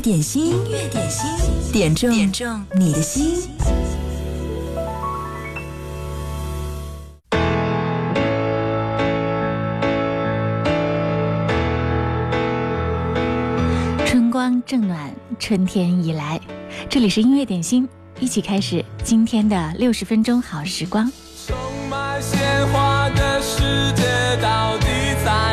乐点心，音乐点心，点中点中你的心。春光正暖，春天已来。这里是音乐点心，一起开始今天的六十分钟好时光。充满鲜花的世界到底在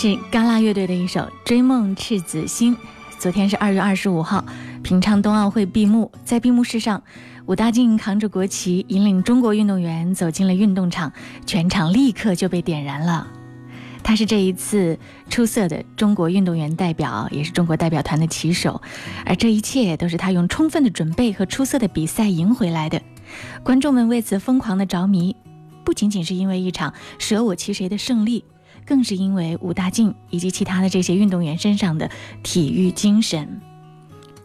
是嘎啦乐队的一首《追梦赤子心》。昨天是二月二十五号，平昌冬奥会闭幕，在闭幕式上，武大靖扛着国旗，引领中国运动员走进了运动场，全场立刻就被点燃了。他是这一次出色的中国运动员代表，也是中国代表团的旗手，而这一切都是他用充分的准备和出色的比赛赢回来的。观众们为此疯狂的着迷，不仅仅是因为一场舍我其谁的胜利。更是因为武大靖以及其他的这些运动员身上的体育精神。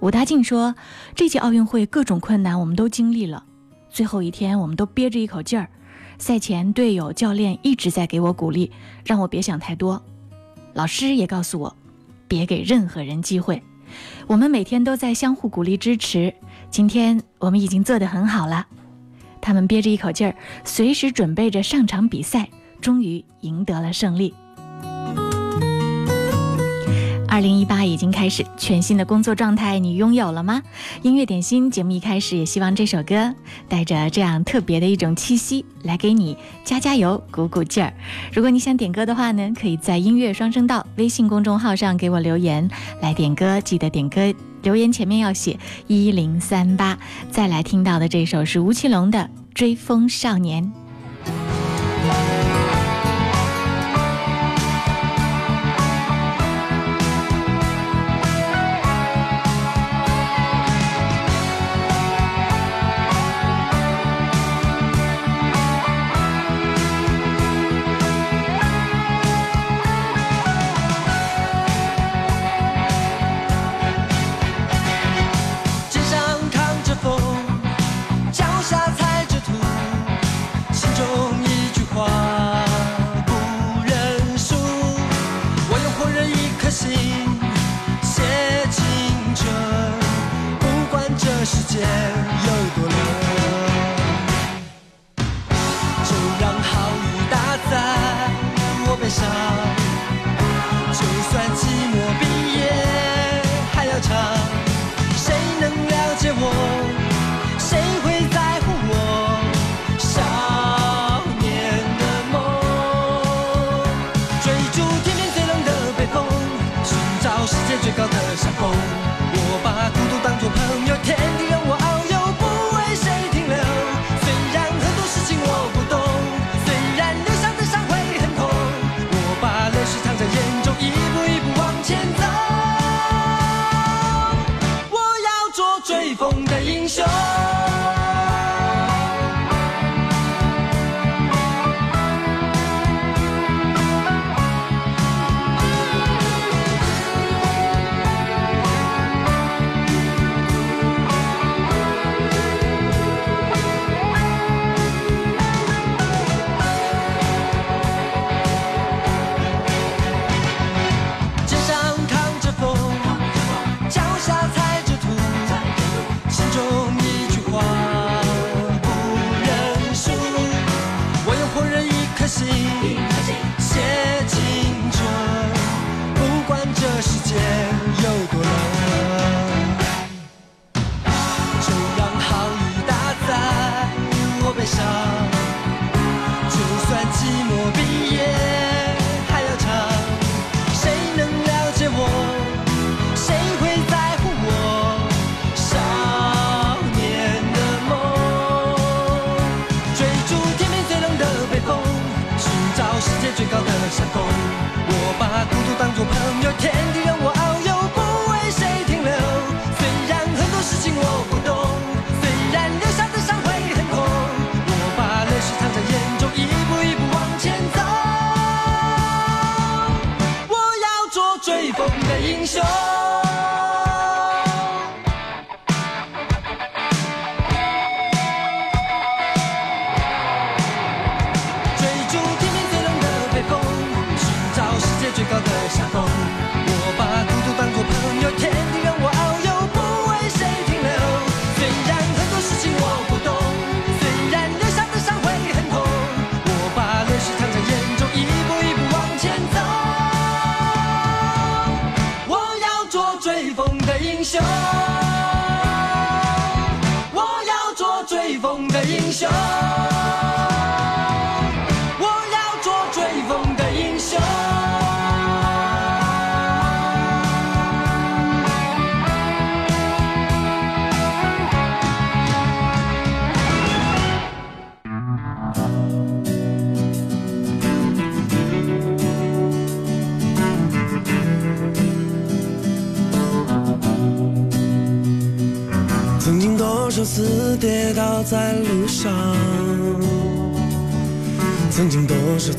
武大靖说：“这届奥运会各种困难我们都经历了，最后一天我们都憋着一口劲儿。赛前队友、教练一直在给我鼓励，让我别想太多。老师也告诉我，别给任何人机会。我们每天都在相互鼓励支持。今天我们已经做得很好了。他们憋着一口劲儿，随时准备着上场比赛。”终于赢得了胜利。二零一八已经开始，全新的工作状态你拥有了吗？音乐点心节目一开始也希望这首歌带着这样特别的一种气息，来给你加加油、鼓鼓劲儿。如果你想点歌的话呢，可以在音乐双声道微信公众号上给我留言来点歌，记得点歌留言前面要写一零三八。再来听到的这首是吴奇隆的《追风少年》。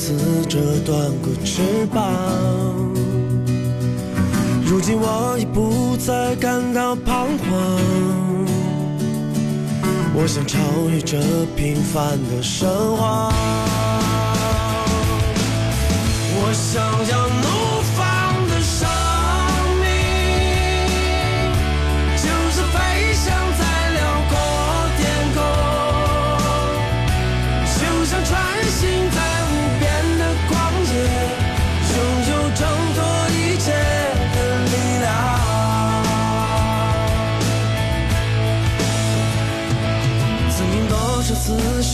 多少次折断过翅膀。如今我已不再感到彷徨，我想超越这平凡的生活，我想要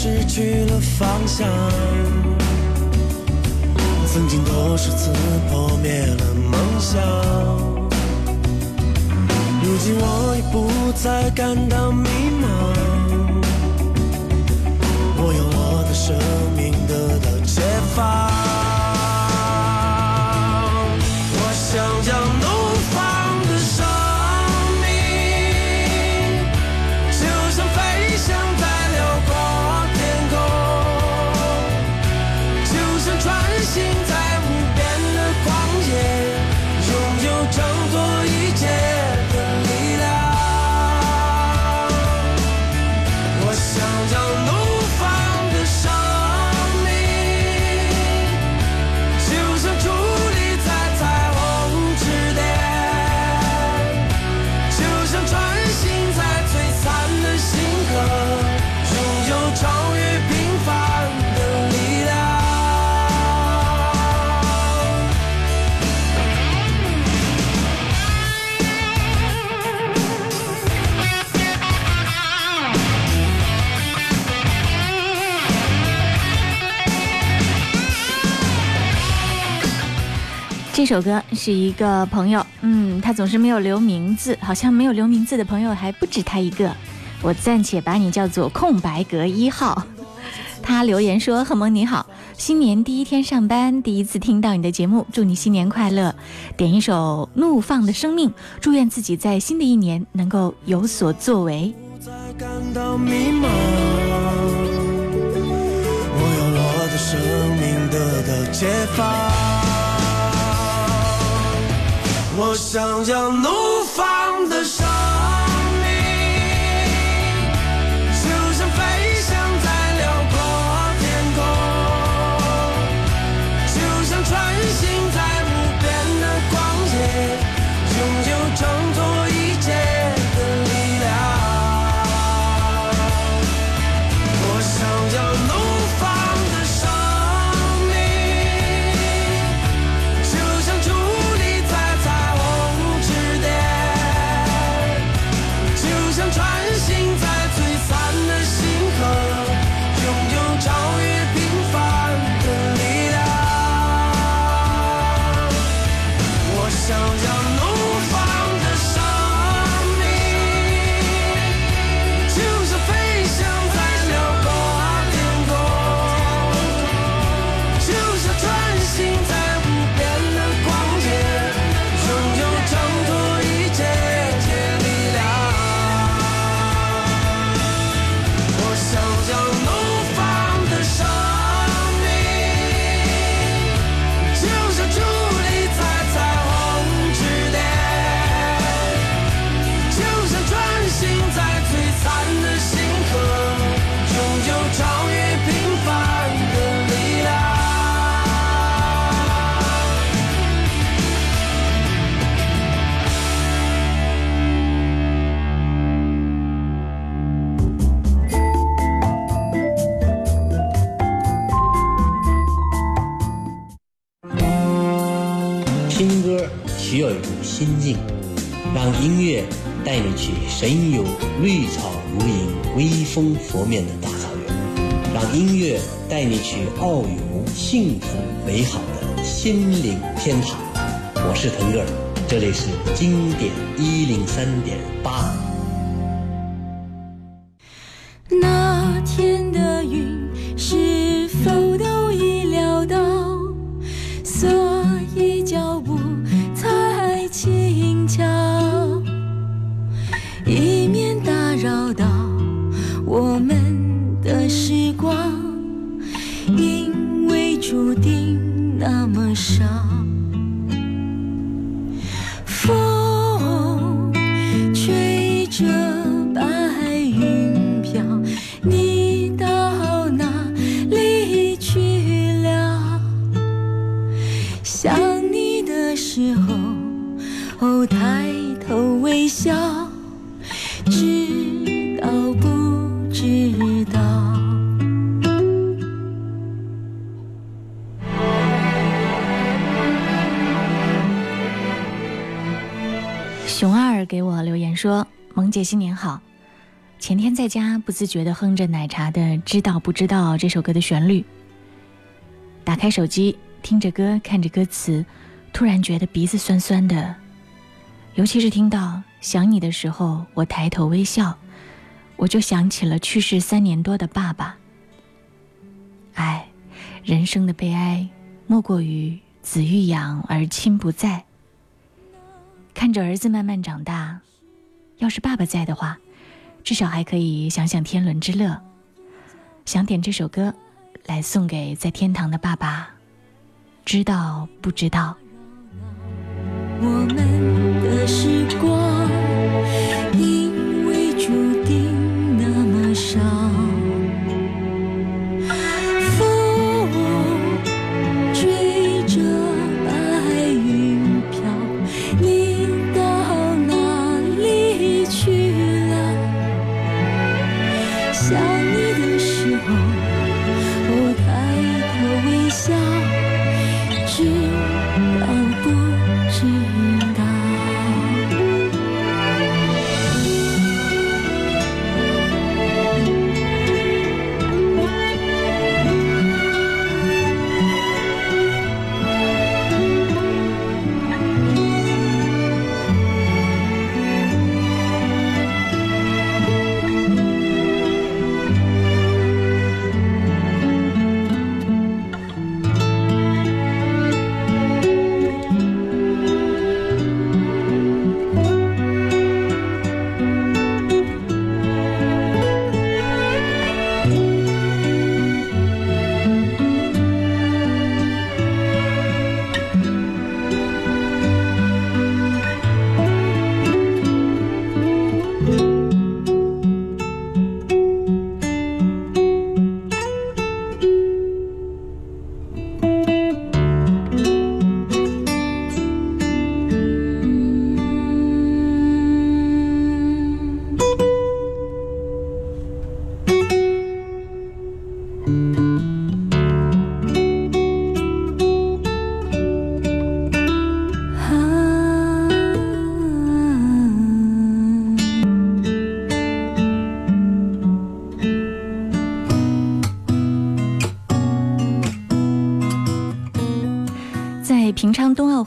失去了方向，曾经多少次破灭了梦想。如今我已不再感到迷茫，我用我的生命得到解放。这首歌是一个朋友，嗯，他总是没有留名字，好像没有留名字的朋友还不止他一个，我暂且把你叫做空白格一号。他留言说：“贺萌你好，新年第一天上班，第一次听到你的节目，祝你新年快乐。点一首《怒放的生命》，祝愿自己在新的一年能够有所作为。我用我的生命得到解放。我想要怒放的生佛面的大草原，让音乐带你去遨游幸福美好的心灵天堂。我是腾格尔，这里是经典一零三点八。知道不知道？熊二给我留言说：“萌姐新年好，前天在家不自觉地哼着奶茶的《知道不知道》这首歌的旋律，打开手机听着歌，看着歌词，突然觉得鼻子酸酸的，尤其是听到想你的时候，我抬头微笑，我就想起了去世三年多的爸爸。唉，人生的悲哀，莫过于子欲养而亲不在。”看着儿子慢慢长大，要是爸爸在的话，至少还可以享享天伦之乐。想点这首歌，来送给在天堂的爸爸。知道不知道？我们的时光，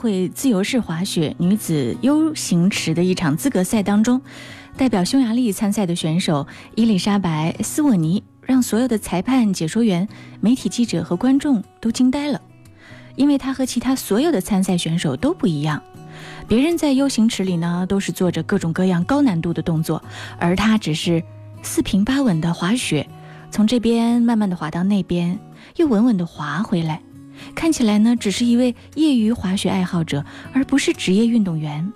会自由式滑雪女子 U 型池的一场资格赛当中，代表匈牙利参赛的选手伊丽莎白·斯沃尼让所有的裁判、解说员、媒体记者和观众都惊呆了，因为她和其他所有的参赛选手都不一样。别人在 U 型池里呢，都是做着各种各样高难度的动作，而她只是四平八稳的滑雪，从这边慢慢的滑到那边，又稳稳的滑回来。看起来呢，只是一位业余滑雪爱好者，而不是职业运动员。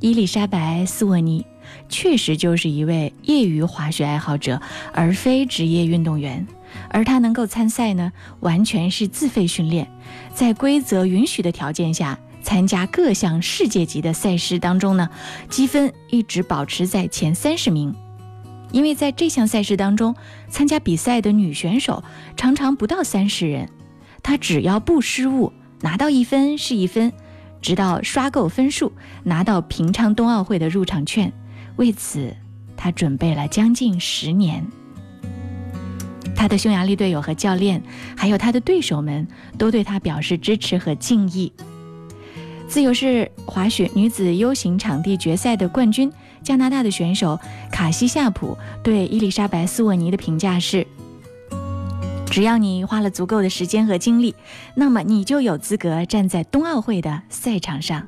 伊丽莎白·斯沃尼确实就是一位业余滑雪爱好者，而非职业运动员。而她能够参赛呢，完全是自费训练，在规则允许的条件下，参加各项世界级的赛事当中呢，积分一直保持在前三十名。因为在这项赛事当中，参加比赛的女选手常常不到三十人，她只要不失误，拿到一分是一分，直到刷够分数，拿到平昌冬奥会的入场券。为此，她准备了将近十年。她的匈牙利队友和教练，还有她的对手们，都对她表示支持和敬意。自由式滑雪女子 U 型场地决赛的冠军，加拿大的选手卡西夏普对伊丽莎白·斯沃尼的评价是：只要你花了足够的时间和精力，那么你就有资格站在冬奥会的赛场上。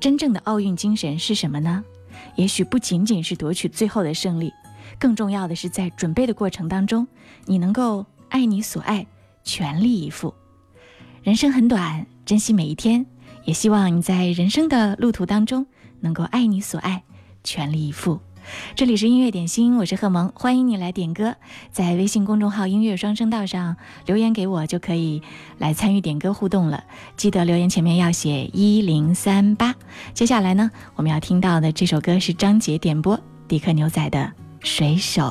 真正的奥运精神是什么呢？也许不仅仅是夺取最后的胜利，更重要的是在准备的过程当中，你能够爱你所爱，全力以赴。人生很短，珍惜每一天。也希望你在人生的路途当中能够爱你所爱，全力以赴。这里是音乐点心，我是贺萌，欢迎你来点歌，在微信公众号“音乐双声道”上留言给我，就可以来参与点歌互动了。记得留言前面要写一零三八。接下来呢，我们要听到的这首歌是张杰点播迪克牛仔的《水手》。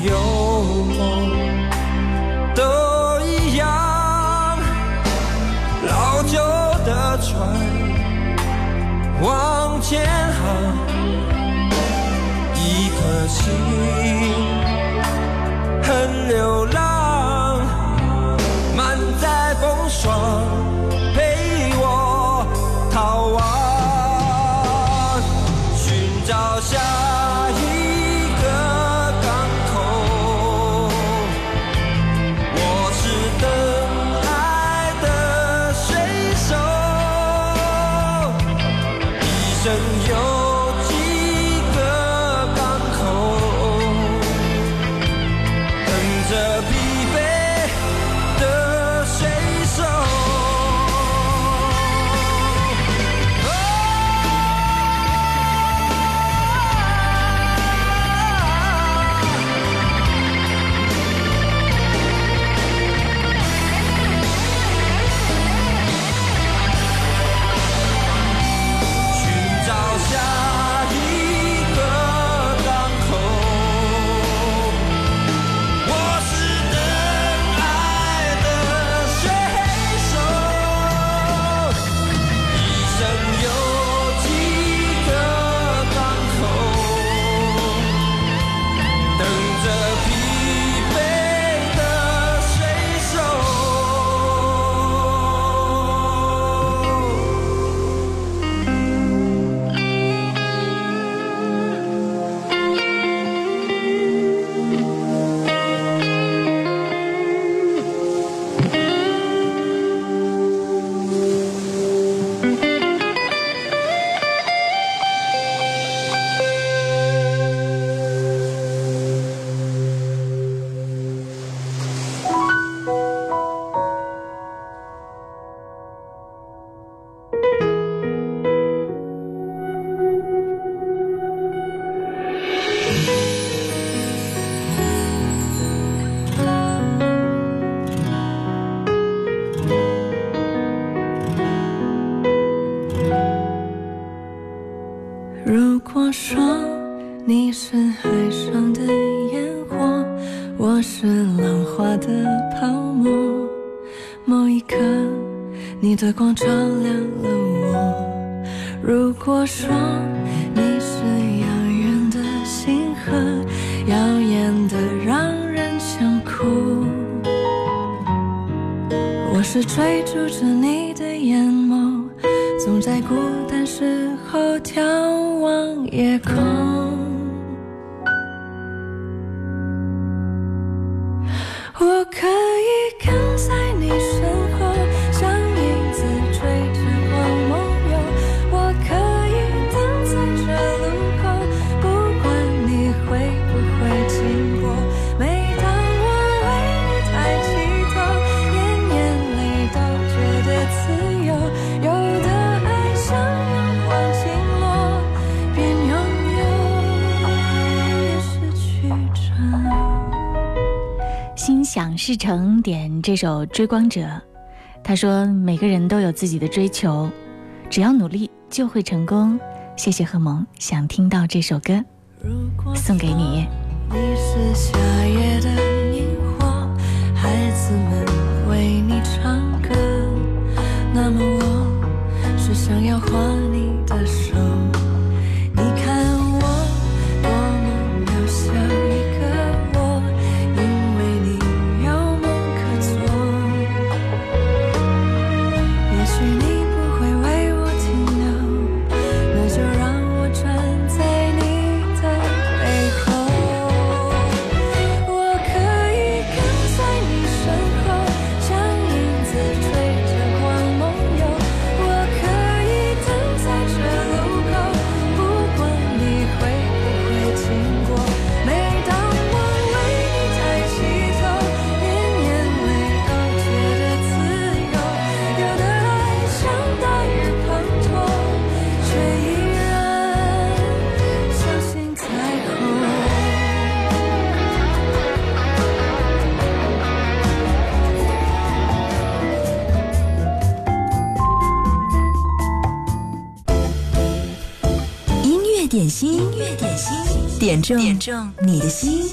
有梦都一样，老旧的船往前航，一颗心很流心想事成点这首《追光者》，他说每个人都有自己的追求，只要努力就会成功。谢谢贺萌，想听到这首歌，送给你。你是夏夜的萤火，孩子们为你唱歌。那么我是想要画点心，音乐点心，点中点中你的心。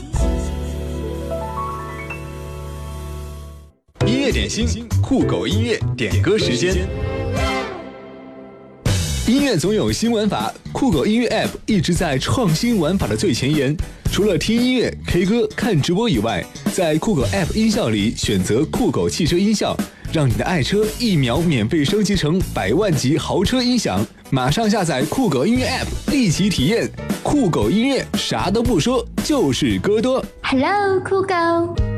音乐点心，酷狗音乐点歌时间。音乐总有新玩法，酷狗音乐 App 一直在创新玩法的最前沿。除了听音乐、K 歌、看直播以外，在酷狗 App 音效里选择酷狗汽车音效，让你的爱车一秒免费升级成百万级豪车音响。马上下载酷狗音乐 App，立即体验酷狗音乐，啥都不说，就是歌多。Hello，酷狗。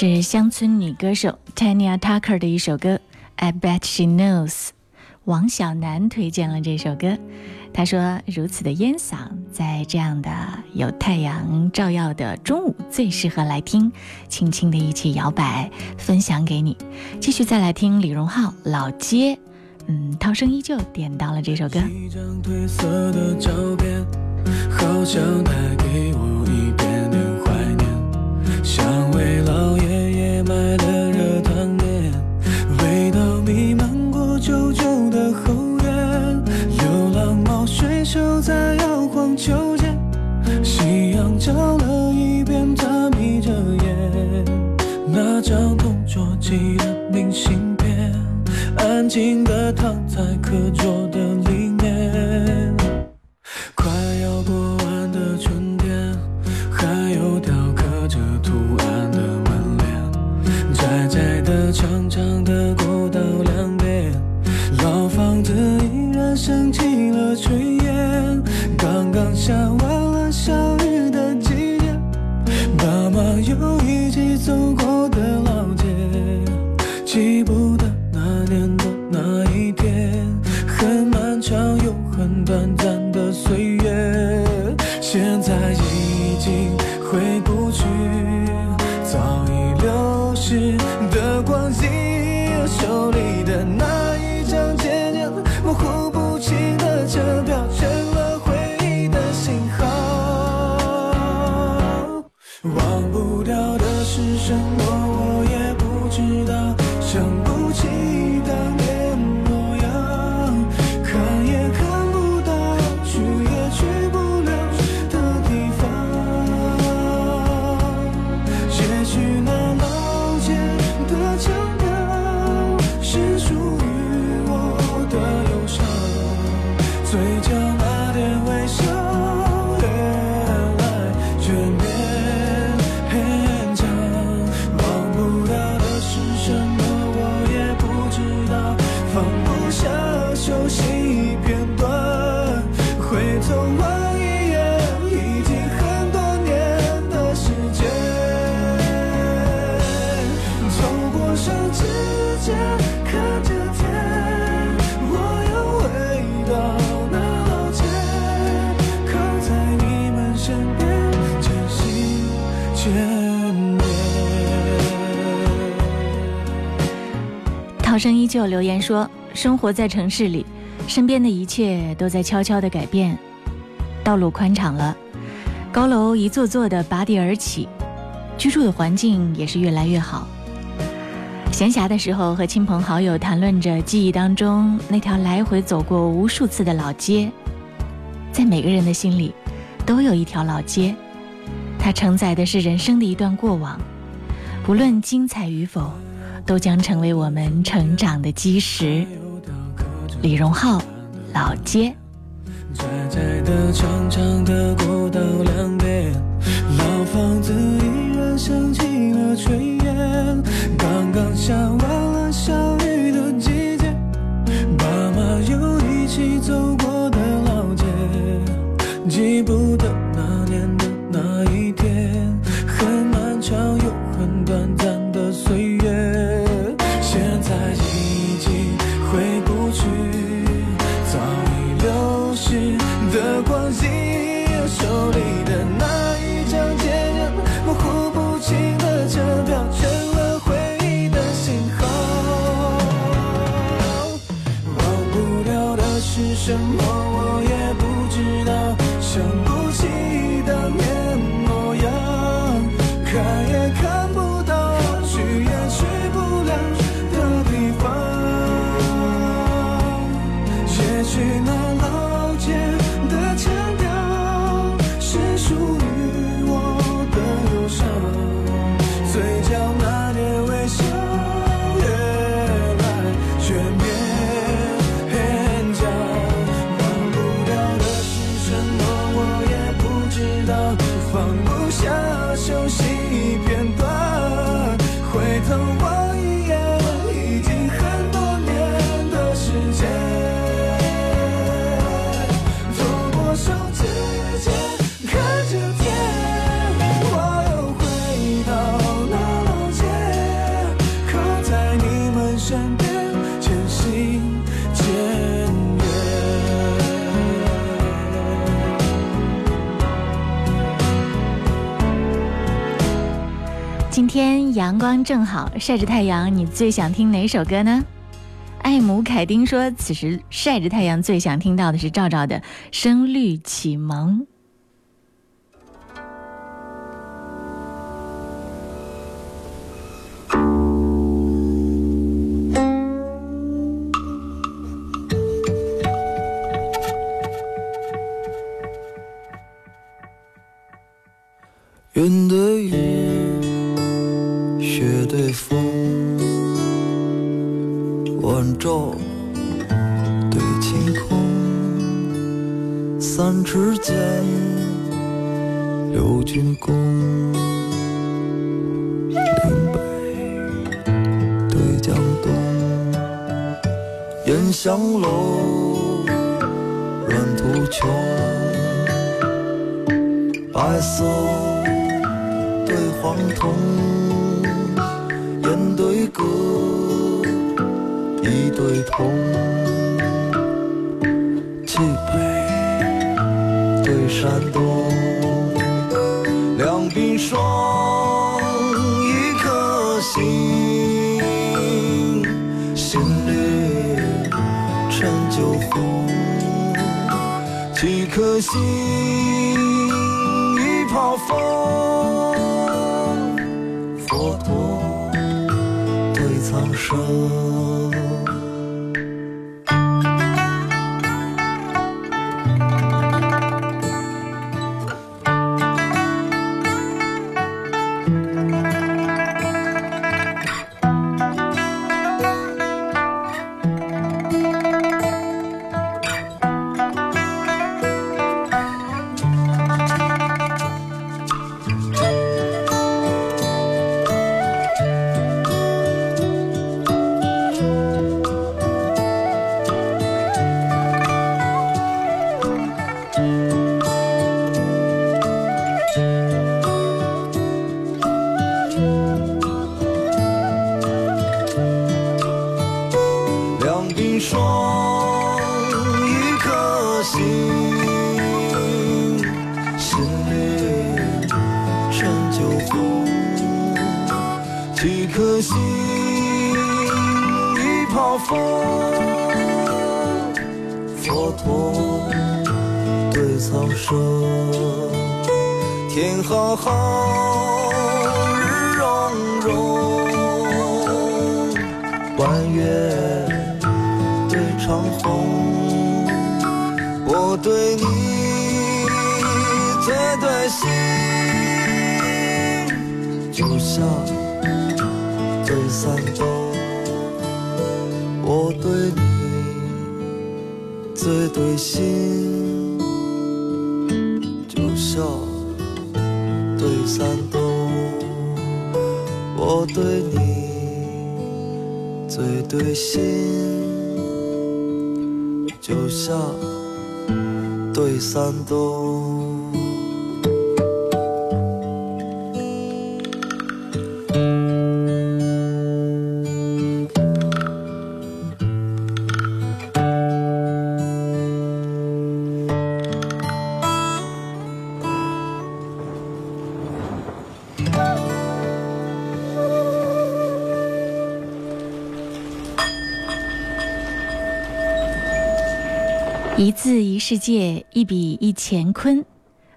是乡村女歌手 Tanya Tucker 的一首歌《I Bet She Knows》。王小楠推荐了这首歌，他说：“如此的烟嗓，在这样的有太阳照耀的中午，最适合来听，轻轻的一起摇摆，分享给你。”继续再来听李荣浩《老街》，嗯，涛声依旧点到了这首歌。一张褪色的照片，好像带给我。像位老爷爷买的热汤面，味道弥漫过旧旧的后院。流浪猫睡熟在摇晃秋千，夕阳照了一遍，它眯着眼。那张同桌寄的明信片，安静的躺在课桌的长长的过道两边，老房子依然升起了炊烟。刚刚下完了小留言说：“生活在城市里，身边的一切都在悄悄的改变，道路宽敞了，高楼一座座的拔地而起，居住的环境也是越来越好。闲暇的时候，和亲朋好友谈论着记忆当中那条来回走过无数次的老街，在每个人的心里，都有一条老街，它承载的是人生的一段过往，无论精彩与否。”都将成为我们成长的基石。李荣浩，《老街》。窄窄的、长长的过道两边，老房子依然升起了炊烟。刚刚下完正好晒着太阳，你最想听哪首歌呢？艾姆凯丁说，此时晒着太阳，最想听到的是赵赵的声律启蒙。几颗心已泡风，佛陀对苍生。笑对山东我对你最对心就像对山东世界，一笔一乾坤。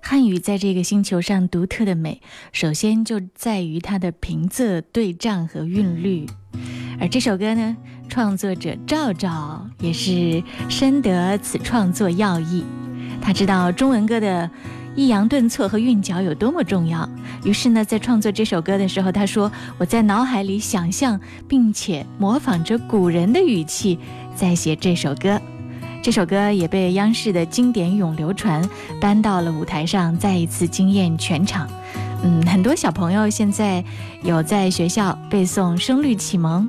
汉语在这个星球上独特的美，首先就在于它的平仄、对仗和韵律。而这首歌呢，创作者赵赵也是深得此创作要义。他知道中文歌的抑扬顿挫和韵脚有多么重要，于是呢，在创作这首歌的时候，他说：“我在脑海里想象，并且模仿着古人的语气，在写这首歌。”这首歌也被央视的经典咏流传搬到了舞台上，再一次惊艳全场。嗯，很多小朋友现在有在学校背诵《声律启蒙》。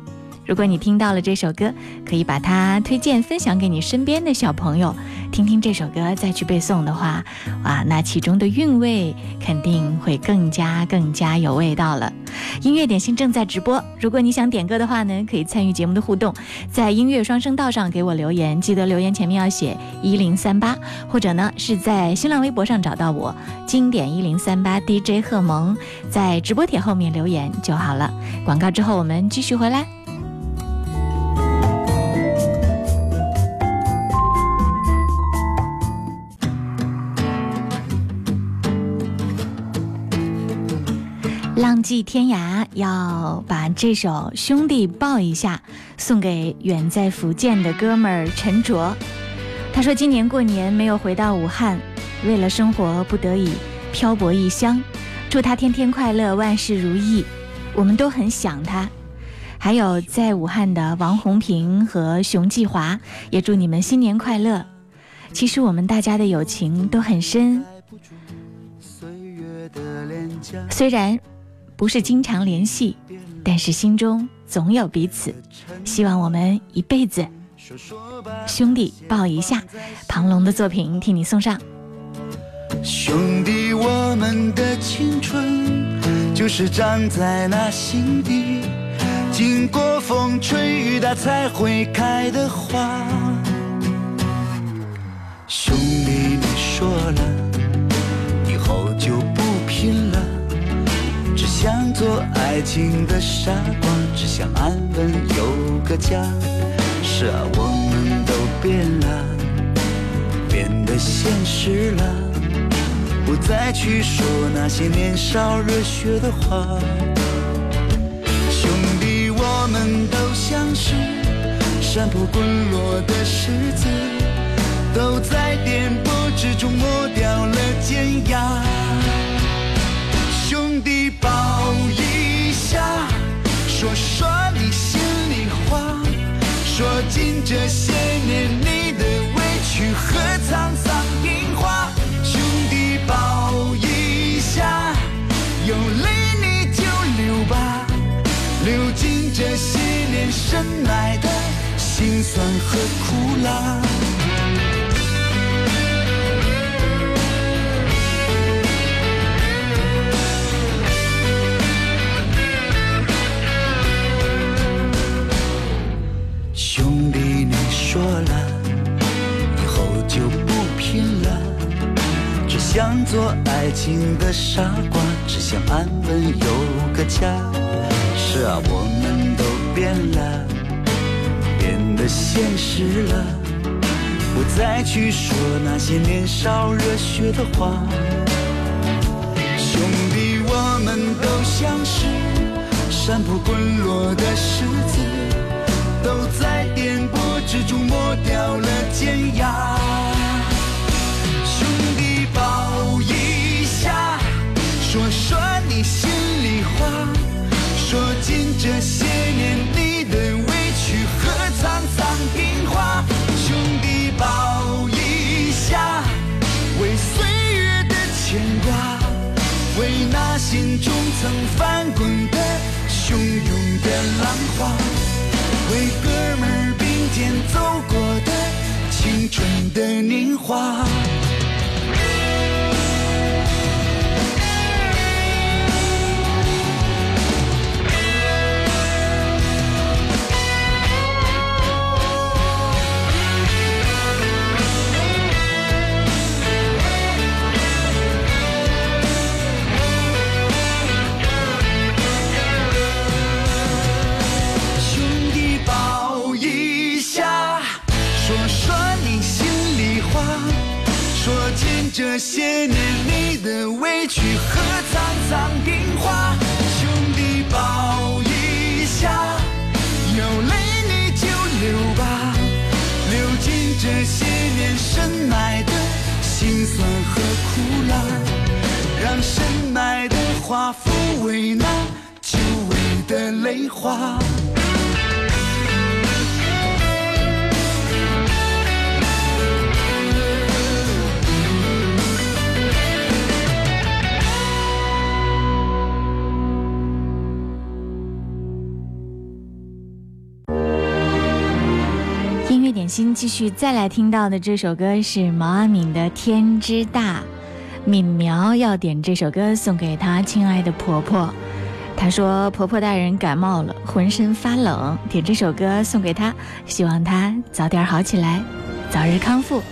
如果你听到了这首歌，可以把它推荐分享给你身边的小朋友，听听这首歌再去背诵的话，哇，那其中的韵味肯定会更加更加有味道了。音乐点心正在直播，如果你想点歌的话呢，可以参与节目的互动，在音乐双声道上给我留言，记得留言前面要写一零三八，或者呢是在新浪微博上找到我，经典一零三八 DJ 贺萌，在直播帖后面留言就好了。广告之后我们继续回来。浪迹天涯要把这首《兄弟抱一下》送给远在福建的哥们儿陈卓。他说今年过年没有回到武汉，为了生活不得已漂泊异乡。祝他天天快乐，万事如意。我们都很想他。还有在武汉的王红平和熊继华，也祝你们新年快乐。其实我们大家的友情都很深，虽然不是经常联系，但是心中总有彼此。希望我们一辈子兄弟抱一下。庞龙的作品替你送上。兄弟，我们的青春就是长在那心底，经过风吹雨打才会开的花。兄弟，你说了，想做爱情的傻瓜，只想安稳有个家。是啊，我们都变了，变得现实了。不再去说那些年少热血的话。兄弟，我们都像是山坡滚落的石子，都在颠簸之中磨掉了尖牙。兄弟，抱，说说你心里话，说尽这些年你的委屈和沧桑变化。兄弟，抱一下，有泪你就流吧，流尽这些年深埋的辛酸和苦辣。想做爱情的傻瓜，只想安稳有个家。是啊，我们都变了，变得现实了，不再去说那些年少热血的话。兄弟，我们都像是山坡滚落的石子。都在颠簸之中磨掉了尖牙。说尽这些年你的委屈和沧桑变化。兄弟，抱一下，为岁月的牵挂，为那心中曾翻滚的汹涌的浪花。为哥们并肩走过的青春的年华。花。音乐点心继续再来听到的这首歌是毛阿敏的《天之大》，敏苗要点这首歌送给她亲爱的婆婆。她说婆婆大人感冒了，浑身发冷，点这首歌送给她，希望她早点好起来，早日康复。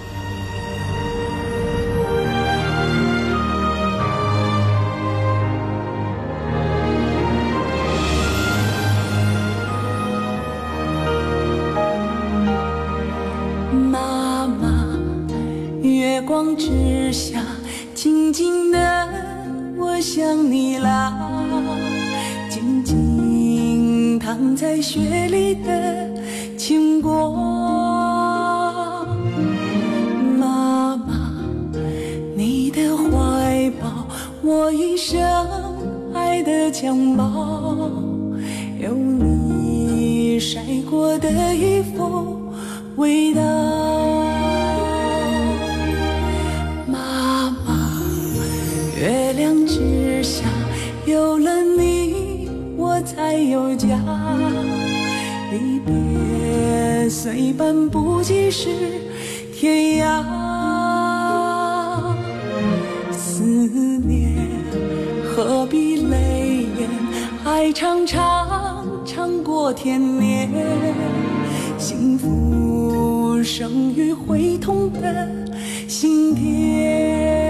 在雪里的经过，妈妈，你的怀抱，我一生爱的襁褓，有你晒过的衣服。味道。离别虽半步即是天涯，思念何必泪眼？爱长长长过天年。幸福生于会痛的心田。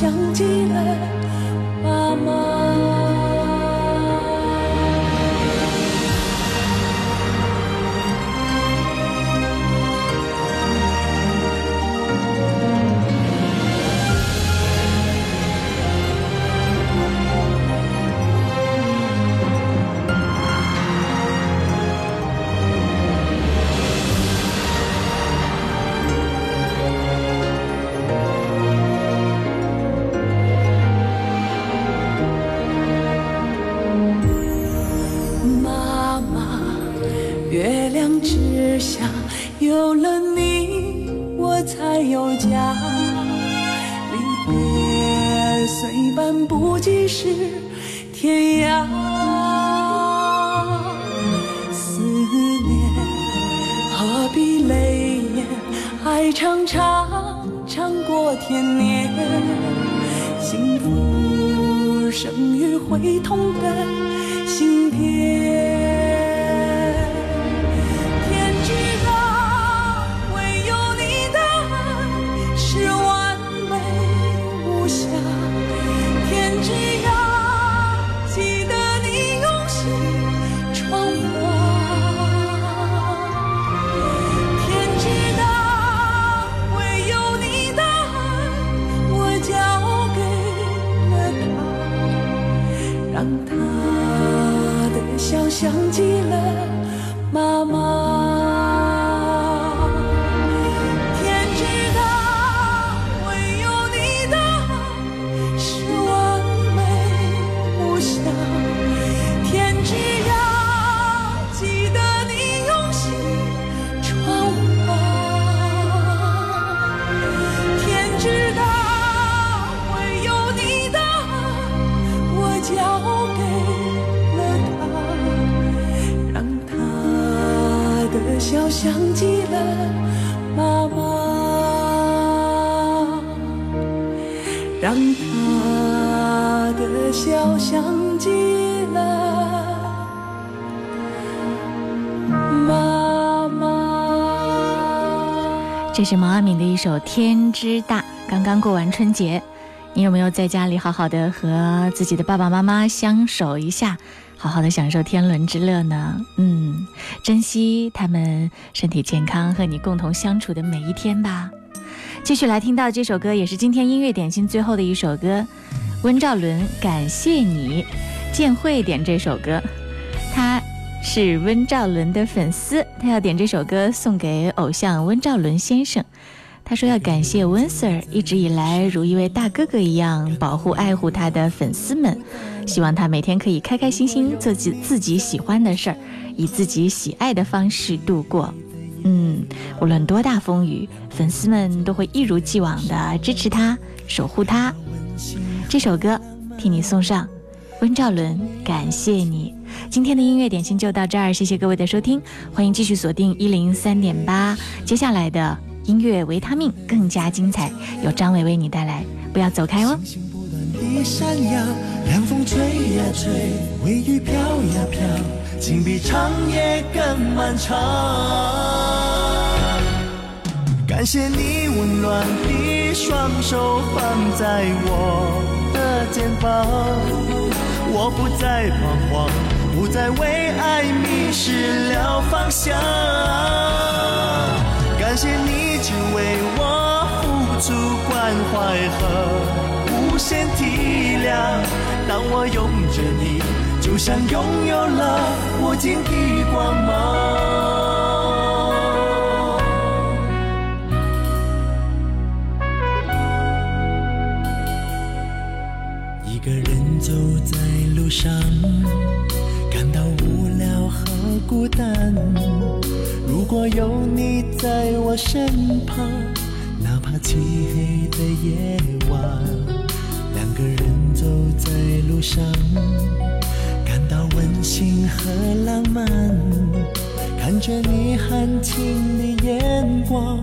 想起了。是天涯，思念何必泪眼？爱长长长过天年，幸福生于会痛的心田。想起了。让他的笑像极了妈妈。这是毛阿敏的一首《天之大》。刚刚过完春节，你有没有在家里好好的和自己的爸爸妈妈相守一下，好好的享受天伦之乐呢？嗯，珍惜他们身体健康和你共同相处的每一天吧。继续来听到这首歌，也是今天音乐点心最后的一首歌，温兆伦《感谢你》，建慧点这首歌，他是温兆伦的粉丝，他要点这首歌送给偶像温兆伦先生。他说要感谢温 Sir 一直以来如一位大哥哥一样保护爱护他的粉丝们，希望他每天可以开开心心做自自己喜欢的事儿，以自己喜爱的方式度过。嗯，无论多大风雨，粉丝们都会一如既往的支持他，守护他。这首歌替你送上，温兆伦，感谢你。今天的音乐点心就到这儿，谢谢各位的收听，欢迎继续锁定一零三点八，接下来的音乐维他命更加精彩，由张伟为你带来，不要走开哦。地闪耀，凉风吹呀吹，微雨飘呀飘，情比长夜更漫长。感谢你温暖的双手放在我的肩膀，我不再彷徨，不再为爱迷失了方向。感谢你只为我付出关怀和无限体谅。当我拥着你，就像拥有了无尽的光芒。一个人走在路上，感到无聊和孤单。如果有你在我身旁，哪怕漆黑的夜晚，两个人走在路上，到温馨和浪漫。看着你含情的眼光，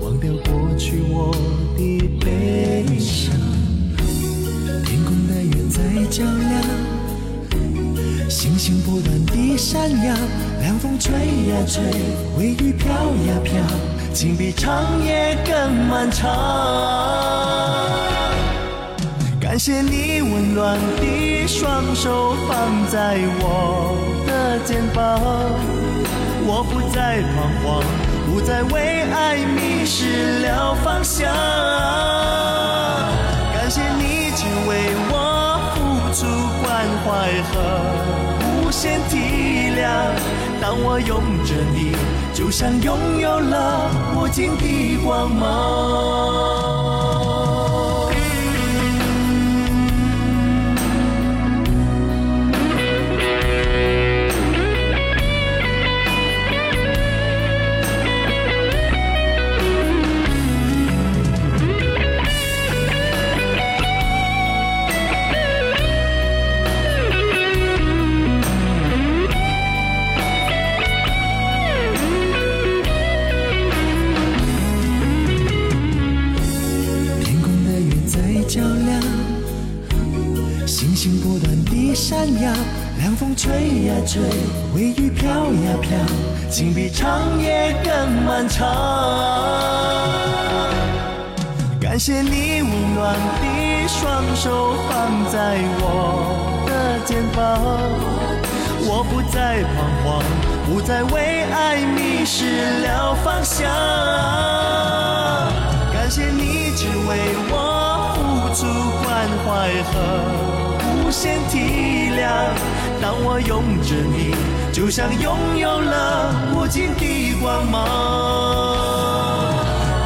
忘掉过去我的悲伤。天空的月在较量，星星不断地闪耀，凉风吹呀吹，微雨飘呀飘，情比长夜更漫长。感谢你温暖的双手放在我的肩膀，我不再彷徨，不再为爱迷失了方向。感谢你只为我付出关怀和无限体谅。当我拥着你，就像拥有了无尽的光芒。吹呀吹，微雨飘呀飘，情比长夜更漫长。感谢你温暖的双手放在我的肩膀，我不再彷徨，不再为爱迷失了方向。感谢你只为我付出关怀和无限体谅。当我拥着你，就像拥有了无尽的光芒。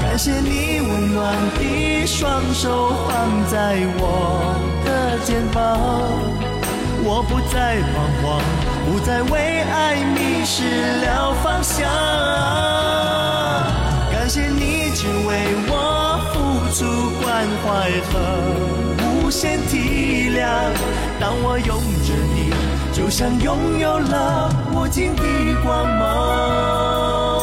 感谢你温暖的双手放在我的肩膀，我不再彷徨，不再为爱迷失了方向。感谢你只为我付出关怀和无限体谅。当我拥着你，就像拥有了无尽的光芒。